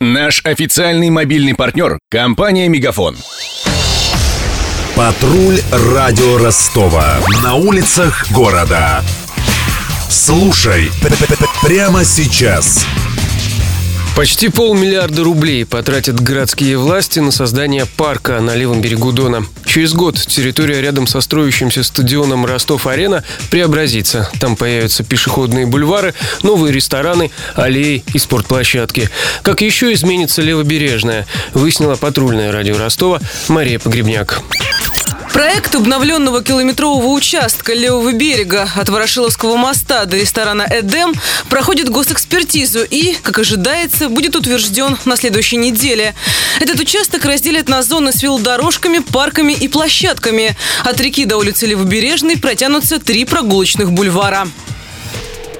Наш официальный мобильный партнер – компания «Мегафон». Патруль радио Ростова. На улицах города. Слушай прямо сейчас. Почти полмиллиарда рублей потратят городские власти на создание парка на левом берегу Дона. Через год территория рядом со строящимся стадионом Ростов-Арена преобразится. Там появятся пешеходные бульвары, новые рестораны, аллеи и спортплощадки. Как еще изменится левобережная, выяснила патрульное радио Ростова Мария Погребняк. Проект обновленного километрового участка левого берега от Ворошиловского моста до ресторана «Эдем» проходит госэкспертизу и, как ожидается, будет утвержден на следующей неделе. Этот участок разделят на зоны с велодорожками, парками и площадками. От реки до улицы Левобережной протянутся три прогулочных бульвара.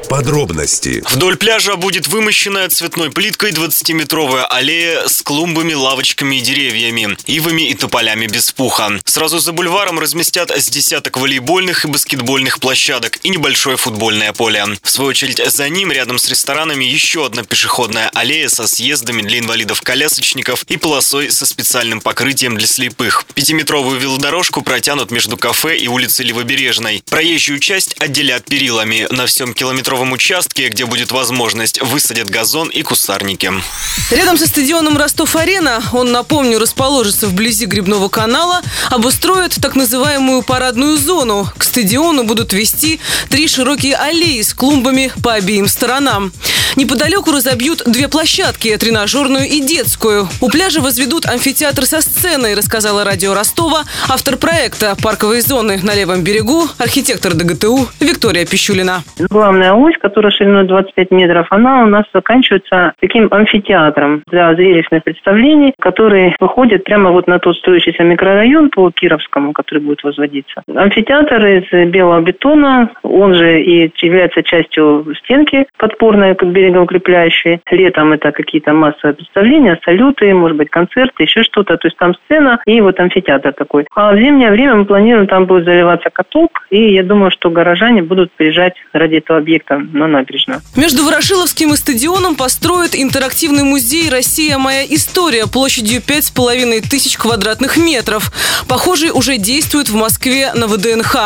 Подробности. Вдоль пляжа будет вымощенная цветной плиткой 20-метровая аллея с клумбами, лавочками и деревьями, ивами и тополями без пуха. Сразу за бульваром разместят с десяток волейбольных и баскетбольных площадок и небольшое футбольное поле. В свою очередь за ним, рядом с ресторанами, еще одна пешеходная аллея со съездами для инвалидов-колясочников и полосой со специальным покрытием для слепых. Пятиметровую велодорожку протянут между кафе и улицей Левобережной. Проезжую часть отделят перилами. На всем километровом новом участке, где будет возможность, высадят газон и кустарники. Рядом со стадионом Ростов-Арена, он, напомню, расположится вблизи Грибного канала, обустроят так называемую парадную зону. К стадиону будут вести три широкие аллеи с клумбами по обеим сторонам. Неподалеку разобьют две площадки – тренажерную и детскую. У пляжа возведут амфитеатр со сценой, рассказала радио Ростова, автор проекта «Парковые зоны на левом берегу», архитектор ДГТУ Виктория Пищулина. Главная ось, которая шириной 25 метров, она у нас заканчивается таким амфитеатром для зрелищных представлений, который выходит прямо вот на тот строящийся микрорайон по Кировскому, который будет возводиться. Амфитеатр из белого бетона, он же и является частью стенки подпорной к берегу укрепляющей. Летом это какие-то массовые представления, салюты, может быть, концерты, еще что-то. То есть там сцена и вот амфитеатр такой. А в зимнее время мы планируем, там будет заливаться каток, и я думаю, что горожане будут приезжать ради этого объекта на набережную. Между Ворошиловским и стадионом построят интерактивный музей «Россия. Моя история» площадью 5,5 тысяч квадратных метров. Похожий уже действует в Москве на ВДНХ.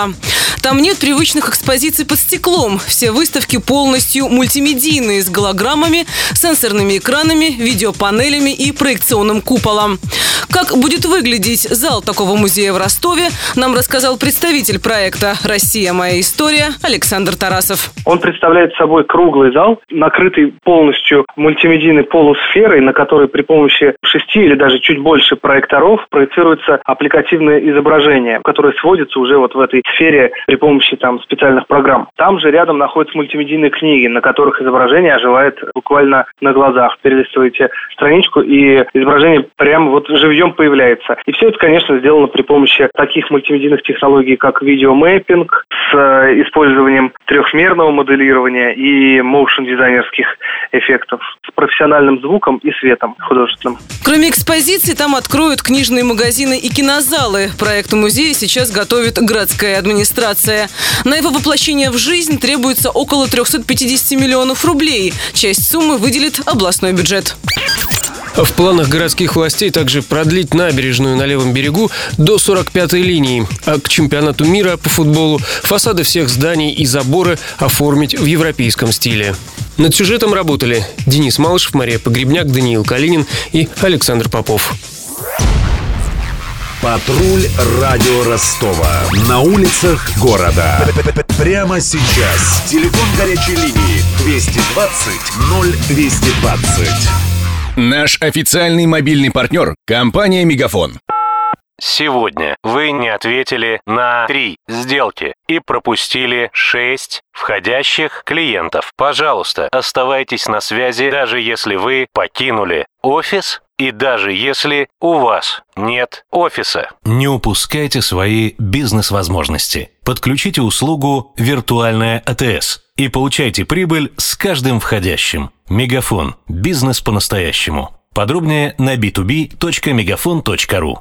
Там нет привычных экспозиций под стеклом. Все выставки полностью мультимедийные с голограммами, сенсорными экранами, видеопанелями и проекционным куполом. Как будет выглядеть зал такого музея в Ростове, нам рассказал представитель проекта «Россия. Моя история» Александр Тарасов. Он представляет собой круглый зал, накрытый полностью мультимедийной полусферой, на которой при помощи шести или даже чуть больше проекторов проецируется аппликативное изображение, которое сводится уже вот в этой сфере при помощи там специальных программ. Там же рядом находятся мультимедийные книги, на которых изображение оживает буквально на глазах. Перелистываете страничку, и изображение прямо вот живьем появляется. И все это, конечно, сделано при помощи таких мультимедийных технологий, как видеомэппинг с э, использованием трехмерного моделирования и моушен дизайнерских эффектов с профессиональным звуком и светом художественным. Кроме экспозиций, там откроют книжные магазины и кинозалы. Проект музея сейчас готовит городская администрация. На его воплощение в жизнь требуется около 350 миллионов рублей. Часть суммы выделит областной бюджет. В планах городских властей также продлить набережную на левом берегу до 45-й линии, а к чемпионату мира по футболу фасады всех зданий и заборы оформить в европейском стиле. Над сюжетом работали Денис Малышев, Мария Погребняк, Даниил Калинин и Александр Попов. Патруль радио Ростова. На улицах города. Прямо сейчас. Телефон горячей линии 220 0220. Наш официальный мобильный партнер – компания «Мегафон». Сегодня вы не ответили на три сделки и пропустили шесть входящих клиентов. Пожалуйста, оставайтесь на связи, даже если вы покинули офис и даже если у вас нет офиса. Не упускайте свои бизнес-возможности. Подключите услугу «Виртуальная АТС» и получайте прибыль с каждым входящим. Мегафон. Бизнес по-настоящему. Подробнее на b2b.мегафон.ру